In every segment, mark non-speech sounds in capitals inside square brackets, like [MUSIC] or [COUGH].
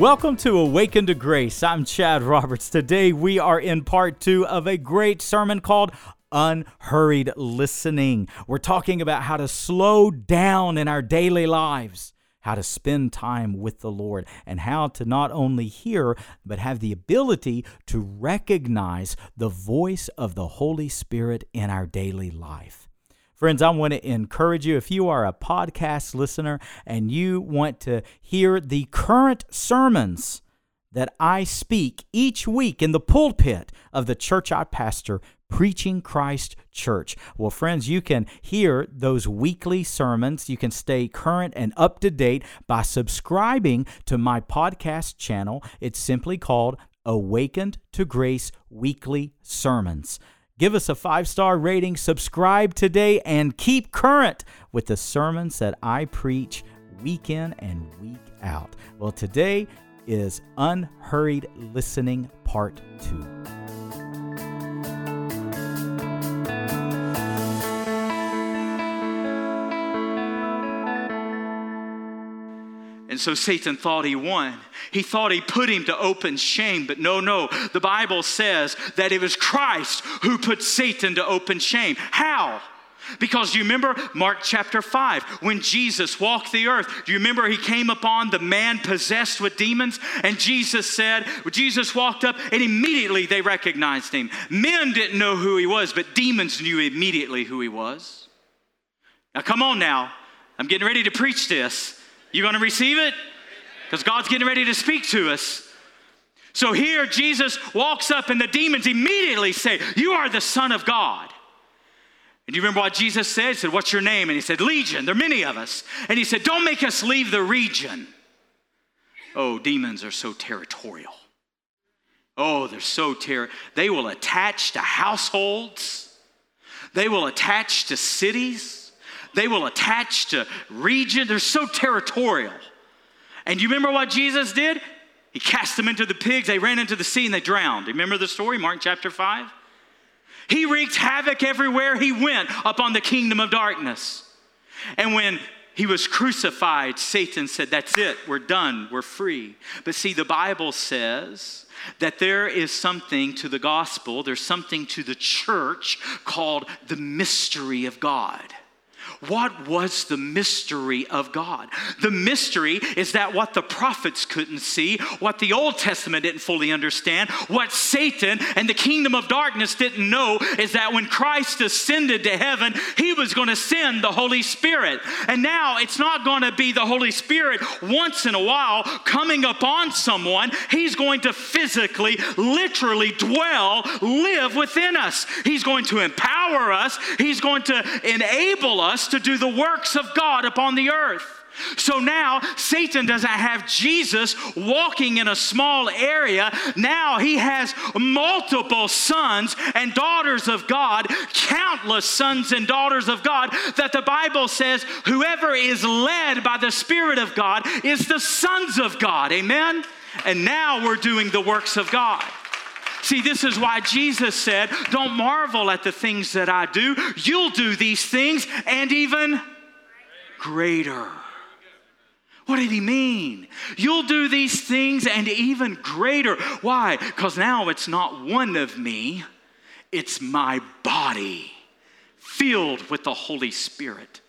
Welcome to Awaken to Grace. I'm Chad Roberts. Today we are in part two of a great sermon called Unhurried Listening. We're talking about how to slow down in our daily lives, how to spend time with the Lord, and how to not only hear, but have the ability to recognize the voice of the Holy Spirit in our daily life. Friends, I want to encourage you if you are a podcast listener and you want to hear the current sermons that I speak each week in the pulpit of the church I pastor, Preaching Christ Church. Well, friends, you can hear those weekly sermons. You can stay current and up to date by subscribing to my podcast channel. It's simply called Awakened to Grace Weekly Sermons. Give us a five star rating, subscribe today, and keep current with the sermons that I preach week in and week out. Well, today is Unhurried Listening Part 2. And so Satan thought he won. He thought he put him to open shame, but no, no. The Bible says that it was Christ who put Satan to open shame. How? Because you remember Mark chapter 5, when Jesus walked the earth, do you remember he came upon the man possessed with demons? And Jesus said, Jesus walked up and immediately they recognized him. Men didn't know who he was, but demons knew immediately who he was. Now, come on now. I'm getting ready to preach this. You going to receive it? Because God's getting ready to speak to us. So here Jesus walks up, and the demons immediately say, You are the Son of God. And you remember what Jesus said? He said, What's your name? And he said, Legion. There are many of us. And he said, Don't make us leave the region. Oh, demons are so territorial. Oh, they're so territorial. They will attach to households, they will attach to cities. They will attach to region. They're so territorial. And you remember what Jesus did? He cast them into the pigs. They ran into the sea and they drowned. Remember the story, Mark chapter 5? He wreaked havoc everywhere he went upon the kingdom of darkness. And when he was crucified, Satan said, That's it, we're done, we're free. But see, the Bible says that there is something to the gospel, there's something to the church called the mystery of God. What was the mystery of God? The mystery is that what the prophets couldn't see, what the Old Testament didn't fully understand, what Satan and the kingdom of darkness didn't know is that when Christ ascended to heaven, he was going to send the Holy Spirit. And now it's not going to be the Holy Spirit once in a while coming upon someone. He's going to physically, literally dwell, live within us. He's going to empower us, He's going to enable us to do the works of God upon the earth. So now Satan doesn't have Jesus walking in a small area. Now he has multiple sons and daughters of God, countless sons and daughters of God, that the Bible says whoever is led by the Spirit of God is the sons of God. Amen? And now we're doing the works of God. See, this is why Jesus said, Don't marvel at the things that I do. You'll do these things and even greater. What did he mean? You'll do these things and even greater. Why? Because now it's not one of me, it's my body filled with the Holy Spirit,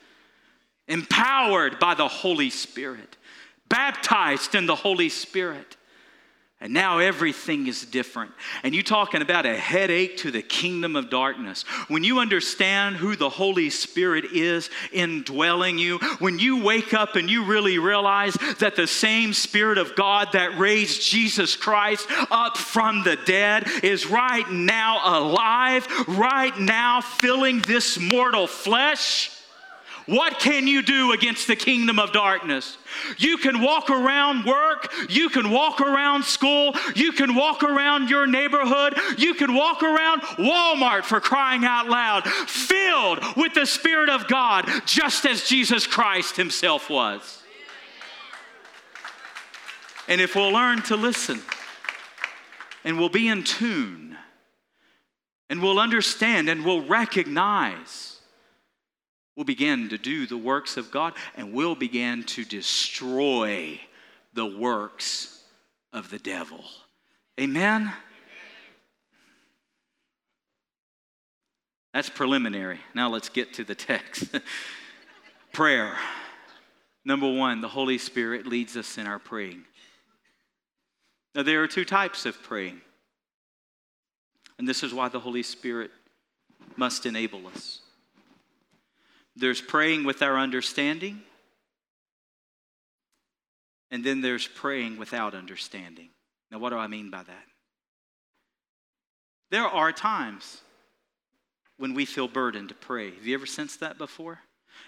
empowered by the Holy Spirit, baptized in the Holy Spirit. And now everything is different. And you talking about a headache to the kingdom of darkness. When you understand who the Holy Spirit is indwelling you, when you wake up and you really realize that the same Spirit of God that raised Jesus Christ up from the dead is right now alive, right now filling this mortal flesh what can you do against the kingdom of darkness? You can walk around work, you can walk around school, you can walk around your neighborhood, you can walk around Walmart for crying out loud, filled with the Spirit of God, just as Jesus Christ Himself was. And if we'll learn to listen and we'll be in tune and we'll understand and we'll recognize We'll begin to do the works of God and we'll begin to destroy the works of the devil. Amen? That's preliminary. Now let's get to the text. [LAUGHS] Prayer. Number one, the Holy Spirit leads us in our praying. Now, there are two types of praying. And this is why the Holy Spirit must enable us. There's praying with our understanding, and then there's praying without understanding. Now, what do I mean by that? There are times when we feel burdened to pray. Have you ever sensed that before?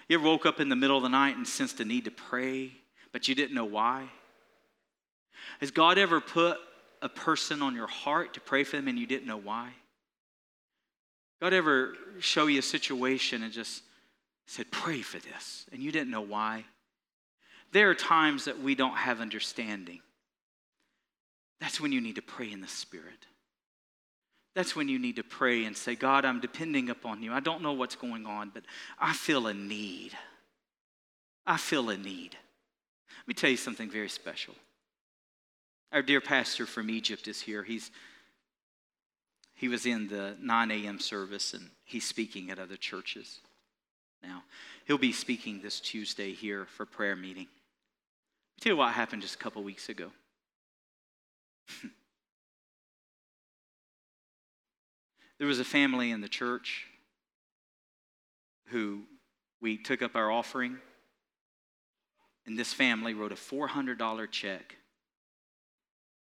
You ever woke up in the middle of the night and sensed a need to pray, but you didn't know why? Has God ever put a person on your heart to pray for them and you didn't know why? God ever show you a situation and just said, Pray for this, and you didn't know why? There are times that we don't have understanding. That's when you need to pray in the Spirit. That's when you need to pray and say, God, I'm depending upon you. I don't know what's going on, but I feel a need. I feel a need. Let me tell you something very special. Our dear pastor from Egypt is here. He's he was in the 9 a.m. service and he's speaking at other churches now. He'll be speaking this Tuesday here for prayer meeting. Tell you what happened just a couple weeks ago. [LAUGHS] there was a family in the church who we took up our offering, and this family wrote a $400 check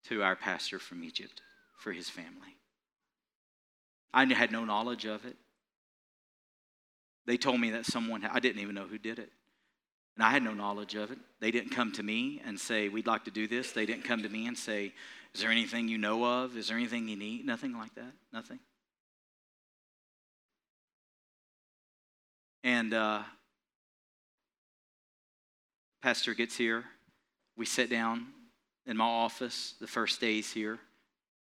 to our pastor from Egypt for his family. I had no knowledge of it. They told me that someone, I didn't even know who did it. And I had no knowledge of it. They didn't come to me and say, We'd like to do this. They didn't come to me and say, Is there anything you know of? Is there anything you need? Nothing like that. Nothing. And uh, Pastor gets here. We sit down in my office the first days here,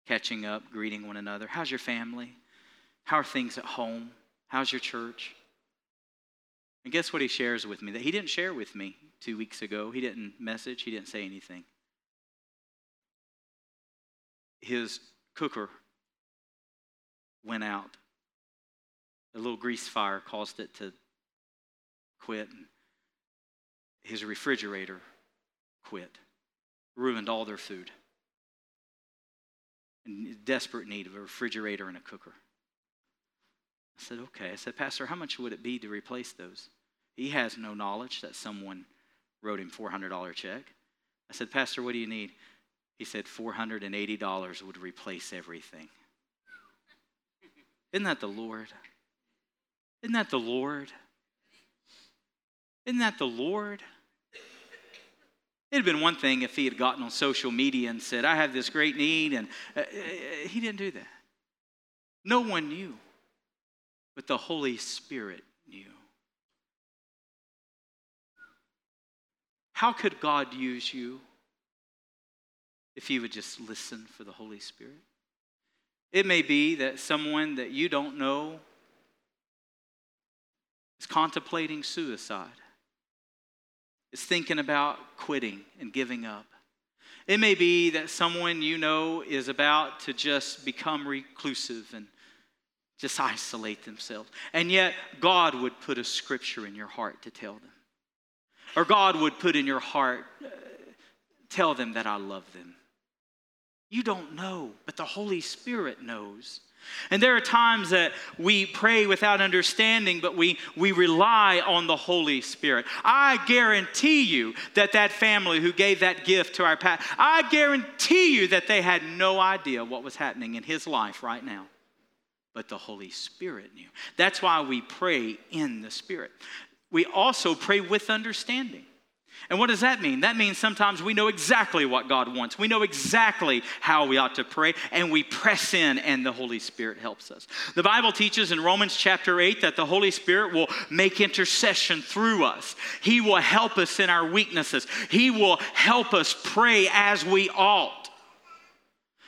catching up, greeting one another. How's your family? How are things at home? How's your church? And guess what he shares with me? That he didn't share with me two weeks ago. He didn't message, he didn't say anything. His cooker went out. A little grease fire caused it to quit. His refrigerator quit, ruined all their food. In desperate need of a refrigerator and a cooker. I said, okay. I said, Pastor, how much would it be to replace those? He has no knowledge that someone wrote him $400 check. I said, Pastor, what do you need? He said, $480 would replace everything. Isn't that the Lord? Isn't that the Lord? Isn't that the Lord? It'd been one thing if he had gotten on social media and said, I have this great need, and uh, uh he didn't do that. No one knew but the Holy Spirit knew. How could God use you if you would just listen for the Holy Spirit? It may be that someone that you don't know is contemplating suicide, is thinking about quitting and giving up. It may be that someone you know is about to just become reclusive and just isolate themselves. And yet, God would put a scripture in your heart to tell them. Or God would put in your heart, uh, tell them that I love them. You don't know, but the Holy Spirit knows. And there are times that we pray without understanding, but we, we rely on the Holy Spirit. I guarantee you that that family who gave that gift to our pastor, I guarantee you that they had no idea what was happening in his life right now but the Holy Spirit knew. That's why we pray in the Spirit. We also pray with understanding. And what does that mean? That means sometimes we know exactly what God wants. We know exactly how we ought to pray, and we press in, and the Holy Spirit helps us. The Bible teaches in Romans chapter 8 that the Holy Spirit will make intercession through us. He will help us in our weaknesses, He will help us pray as we ought.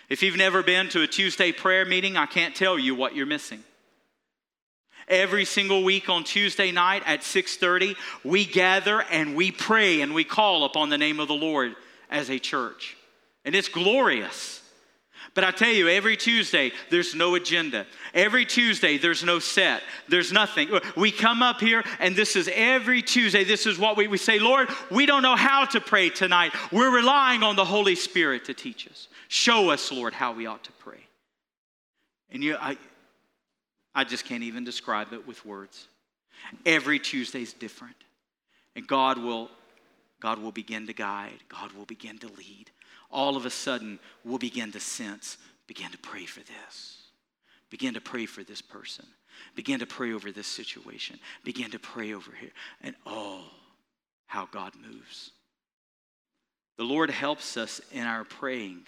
If you've never been to a Tuesday prayer meeting, I can't tell you what you're missing. Every single week on Tuesday night at 6:30, we gather and we pray and we call upon the name of the Lord as a church. and it's glorious. But I tell you, every Tuesday, there's no agenda. Every Tuesday, there's no set. There's nothing. We come up here, and this is every Tuesday. This is what we, we say, Lord, we don't know how to pray tonight. We're relying on the Holy Spirit to teach us. Show us, Lord, how we ought to pray. And you, I, I just can't even describe it with words. Every Tuesday is different. And God will, God will begin to guide, God will begin to lead all of a sudden we'll begin to sense, begin to pray for this. Begin to pray for this person. Begin to pray over this situation. Begin to pray over here. And oh, how God moves. The Lord helps us in our praying.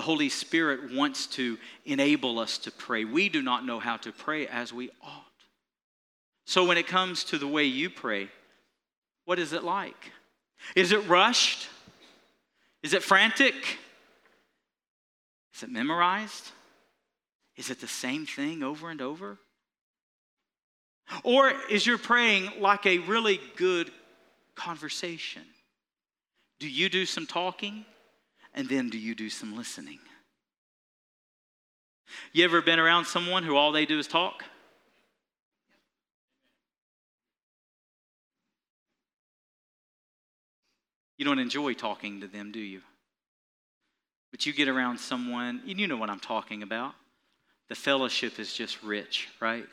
The Holy Spirit wants to enable us to pray. We do not know how to pray as we ought. So, when it comes to the way you pray, what is it like? Is it rushed? Is it frantic? Is it memorized? Is it the same thing over and over? Or is your praying like a really good conversation? Do you do some talking and then do you do some listening? You ever been around someone who all they do is talk? You don't enjoy talking to them, do you? But you get around someone, and you know what I'm talking about. The fellowship is just rich, right?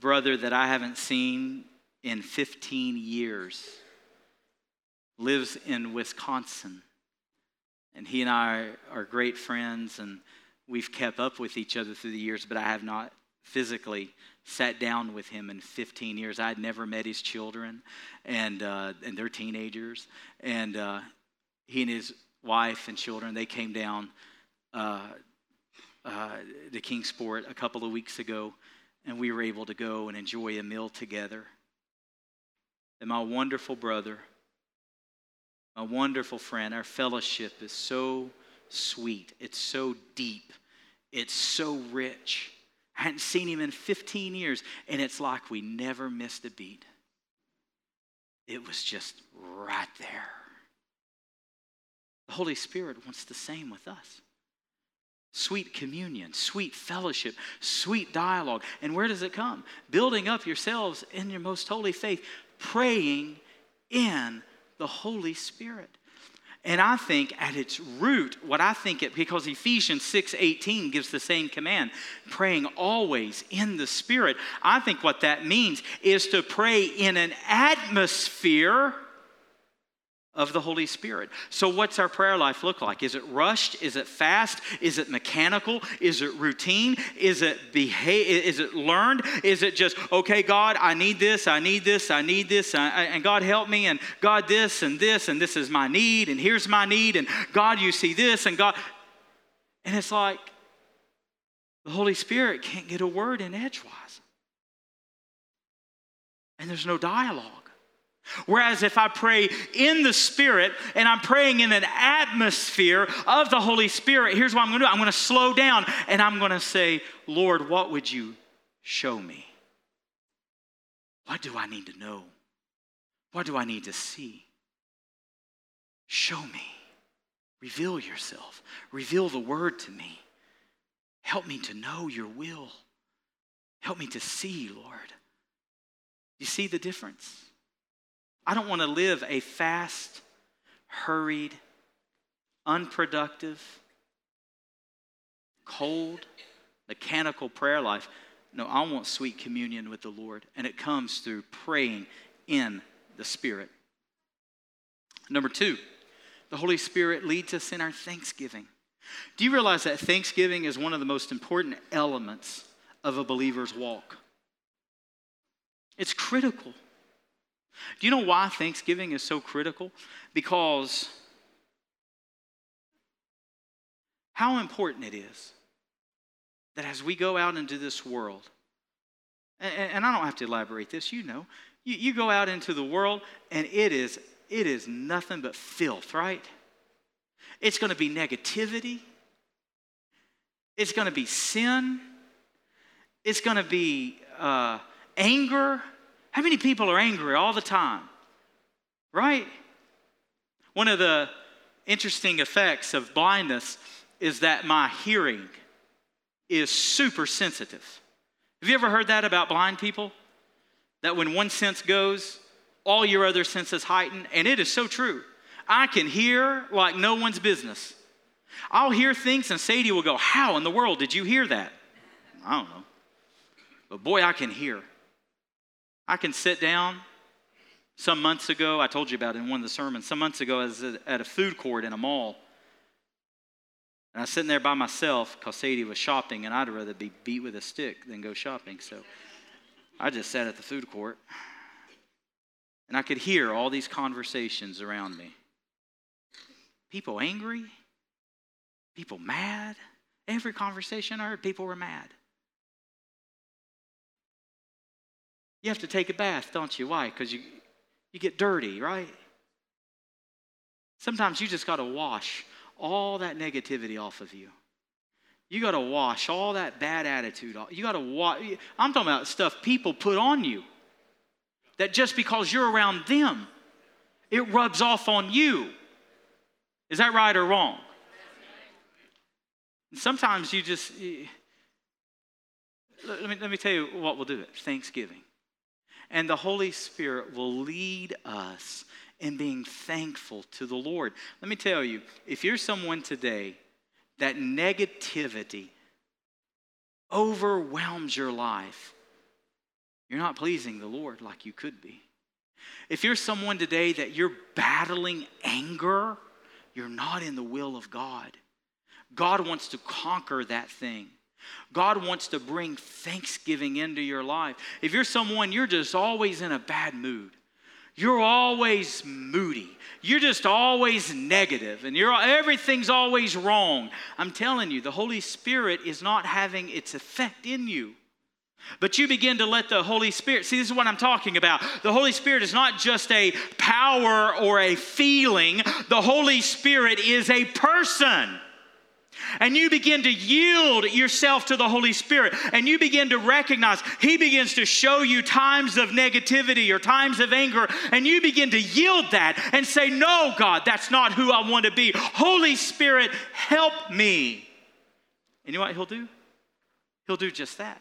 Brother that I haven't seen in 15 years lives in Wisconsin. And he and I are great friends, and we've kept up with each other through the years, but I have not physically sat down with him in 15 years. I had never met his children, and uh, and they're teenagers. And uh, he and his wife and children they came down uh, uh, to Kingsport a couple of weeks ago, and we were able to go and enjoy a meal together. And my wonderful brother, my wonderful friend, our fellowship is so sweet. It's so deep. It's so rich. I hadn't seen him in 15 years, and it's like we never missed a beat. It was just right there. The Holy Spirit wants the same with us sweet communion, sweet fellowship, sweet dialogue. And where does it come? Building up yourselves in your most holy faith, praying in the Holy Spirit. And I think at its root, what I think it, because Ephesians 6:18 gives the same command, praying always in the Spirit. I think what that means is to pray in an atmosphere of the Holy Spirit. So, what's our prayer life look like? Is it rushed? Is it fast? Is it mechanical? Is it routine? Is it behave? Is it learned? Is it just okay, God, I need this, I need this, I need this, and God help me, and God this and this, and this is my need, and here's my need, and God, you see this, and God, and it's like the Holy Spirit can't get a word in edgewise, and there's no dialogue. Whereas if I pray in the Spirit and I'm praying in an atmosphere of the Holy Spirit, here's what I'm going to do I'm going to slow down and I'm going to say, Lord, what would you show me? What do I need to know? What do I need to see? Show me. Reveal yourself. Reveal the word to me. Help me to know your will. Help me to see, Lord. You see the difference? I don't want to live a fast, hurried, unproductive, cold, mechanical prayer life. No, I want sweet communion with the Lord, and it comes through praying in the Spirit. Number two, the Holy Spirit leads us in our thanksgiving. Do you realize that thanksgiving is one of the most important elements of a believer's walk? It's critical. Do you know why Thanksgiving is so critical? Because how important it is that as we go out into this world, and, I don't have to elaborate this, you know, you, you go out into the world and it is it is nothing but filth, right? It's going to be negativity. It's going to be sin. It's going to be uh, anger. How many people are angry all the time? Right? One of the interesting effects of blindness is that my hearing is super sensitive. Have you ever heard that about blind people? That when one sense goes, all your other senses heighten, and it is so true. I can hear like no one's business. I'll hear things and Sadie will go, How in the world did you hear that? I don't know. But boy, I can hear. I can sit down. Some months ago, I told you about it in one of the sermons. Some months ago, I was at a food court in a mall. And I was sitting there by myself because Sadie was shopping, and I'd rather be beat with a stick than go shopping. So I just sat at the food court. And I could hear all these conversations around me. People angry, people mad. Every conversation I heard, people were mad. You have to take a bath, don't you? Why? Because you, you get dirty, right? Sometimes you just got to wash all that negativity off of you. You got to wash all that bad attitude off. You got to wash. I'm talking about stuff people put on you that just because you're around them, it rubs off on you. Is that right or wrong? And sometimes you just, let me, let me tell you what we'll do it Thanksgiving. And the Holy Spirit will lead us in being thankful to the Lord. Let me tell you, if you're someone today that negativity overwhelms your life, you're not pleasing the Lord like you could be. If you're someone today that you're battling anger, you're not in the will of God. God wants to conquer that thing. God wants to bring thanksgiving into your life. If you're someone, you're just always in a bad mood. You're always moody. You're just always negative and you're everything's always wrong. I'm telling you, the Holy Spirit is not having its effect in you. But you begin to let the Holy Spirit see, this is what I'm talking about. The Holy Spirit is not just a power or a feeling, the Holy Spirit is a person. And you begin to yield yourself to the Holy Spirit, and you begin to recognize He begins to show you times of negativity or times of anger, and you begin to yield that and say, No, God, that's not who I want to be. Holy Spirit, help me. And you know what He'll do? He'll do just that.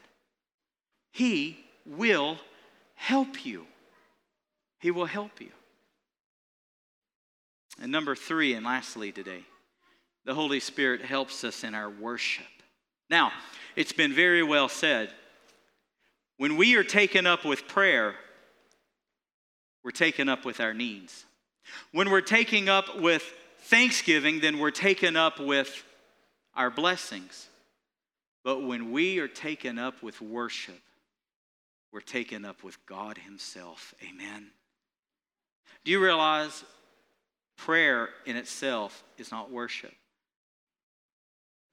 He will help you. He will help you. And number three, and lastly today, the Holy Spirit helps us in our worship. Now, it's been very well said when we are taken up with prayer, we're taken up with our needs. When we're taking up with thanksgiving, then we're taken up with our blessings. But when we are taken up with worship, we're taken up with God Himself. Amen. Do you realize prayer in itself is not worship?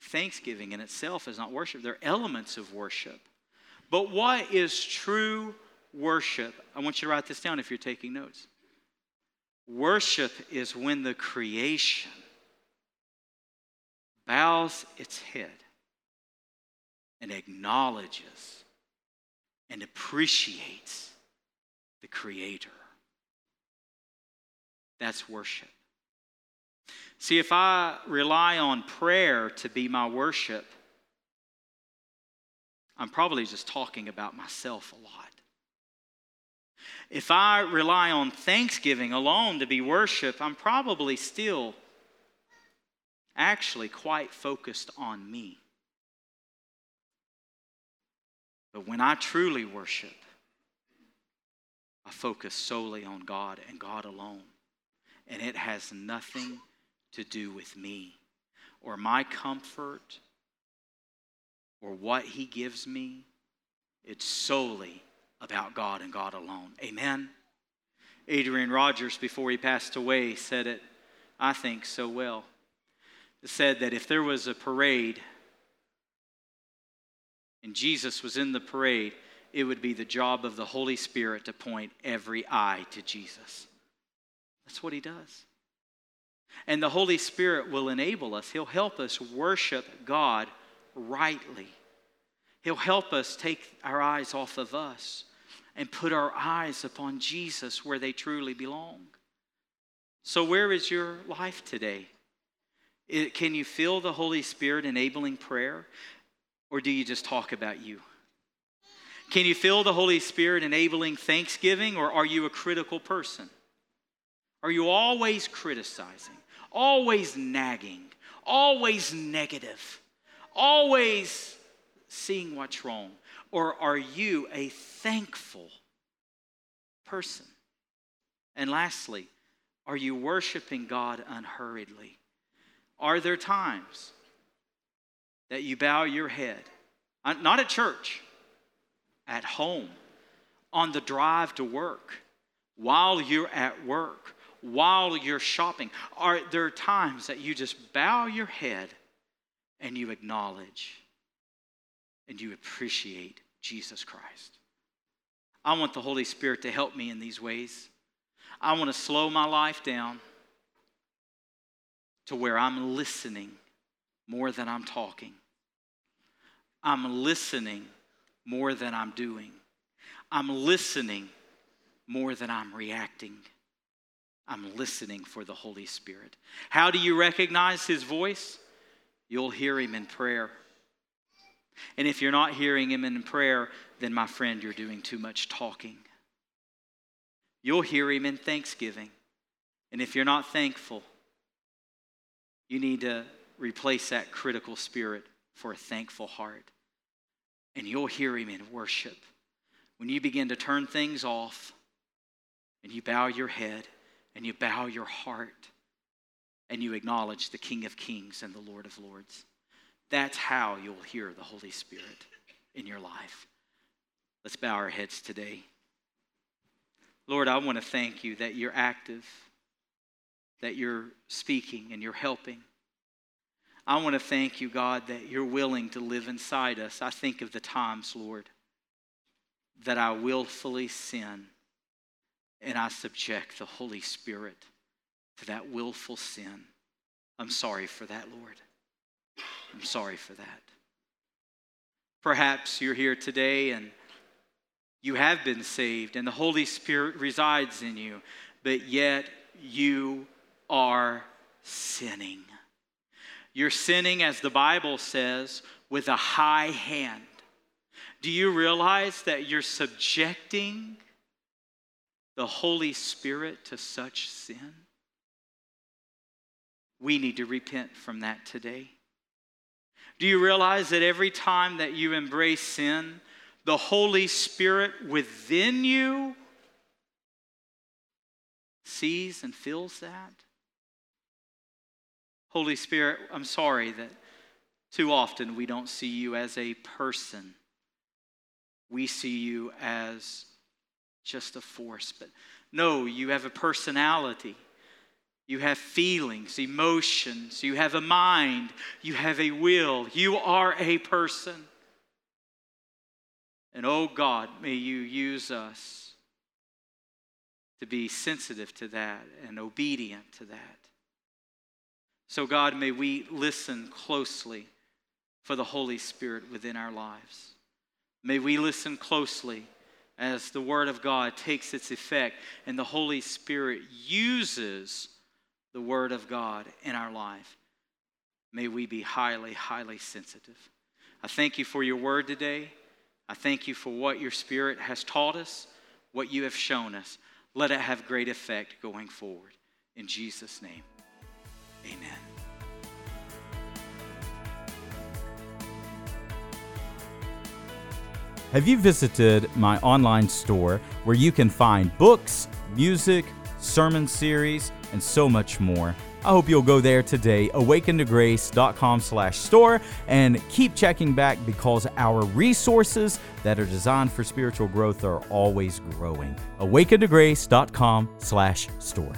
Thanksgiving in itself is not worship. They're elements of worship. But what is true worship? I want you to write this down if you're taking notes. Worship is when the creation bows its head and acknowledges and appreciates the Creator. That's worship. See, if I rely on prayer to be my worship, I'm probably just talking about myself a lot. If I rely on thanksgiving alone to be worship, I'm probably still actually quite focused on me. But when I truly worship, I focus solely on God and God alone. And it has nothing to do with me or my comfort or what He gives me. It's solely about God and God alone. Amen. Adrian Rogers, before he passed away, said it, I think, so well. Said that if there was a parade and Jesus was in the parade, it would be the job of the Holy Spirit to point every eye to Jesus. That's what he does. And the Holy Spirit will enable us, He'll help us worship God rightly. He'll help us take our eyes off of us and put our eyes upon Jesus where they truly belong. So, where is your life today? It, can you feel the Holy Spirit enabling prayer? Or do you just talk about you? Can you feel the Holy Spirit enabling thanksgiving, or are you a critical person? Are you always criticizing, always nagging, always negative, always seeing what's wrong? Or are you a thankful person? And lastly, are you worshiping God unhurriedly? Are there times that you bow your head, uh, not at church, at home, on the drive to work, while you're at work, while you're shopping? Are there times that you just bow your head and you acknowledge and you appreciate Jesus Christ? I want the Holy Spirit to help me in these ways. I want to slow my life down to where I'm listening more than I'm talking. I'm listening more than I'm doing. I'm listening more than I'm reacting. I'm listening for the Holy Spirit. How do you recognize His voice? You'll hear Him in prayer. And if you're not hearing Him in prayer, then my friend, you're doing too much talking. You'll hear Him in thanksgiving. And if you're not thankful, you need to replace that critical spirit for a thankful heart. And you'll hear Him in worship. When you begin to turn things off and you bow your head and you bow your heart and you acknowledge the King of Kings and the Lord of Lords. That's how you'll hear the Holy Spirit in your life. Let's bow our heads today. Lord, I want to thank you that you're active, that you're speaking and you're helping. I want to thank you, God, that you're willing to live inside us. I think of the times, Lord, that I willfully sin and I subject the Holy Spirit to that willful sin. I'm sorry for that, Lord. I'm sorry for that. Perhaps you're here today and you have been saved and the Holy Spirit resides in you, but yet you are sinning. You're sinning, as the Bible says, with a high hand. Do you realize that you're subjecting the Holy Spirit to such sin? We need to repent from that today. Do you realize that every time that you embrace sin, the Holy Spirit within you sees and feels that? Holy Spirit, I'm sorry that too often we don't see you as a person. We see you as just a force. But no, you have a personality. You have feelings, emotions. You have a mind. You have a will. You are a person. And oh God, may you use us to be sensitive to that and obedient to that. So, God, may we listen closely for the Holy Spirit within our lives. May we listen closely as the Word of God takes its effect and the Holy Spirit uses the Word of God in our life, may we be highly, highly sensitive. I thank you for your Word today. I thank you for what your Spirit has taught us, what you have shown us. Let it have great effect going forward. In Jesus' name, amen. Have you visited my online store where you can find books, music, sermon series, and so much more? I hope you'll go there today, awakentograce.com slash store, and keep checking back because our resources that are designed for spiritual growth are always growing. awakentograce.com slash store.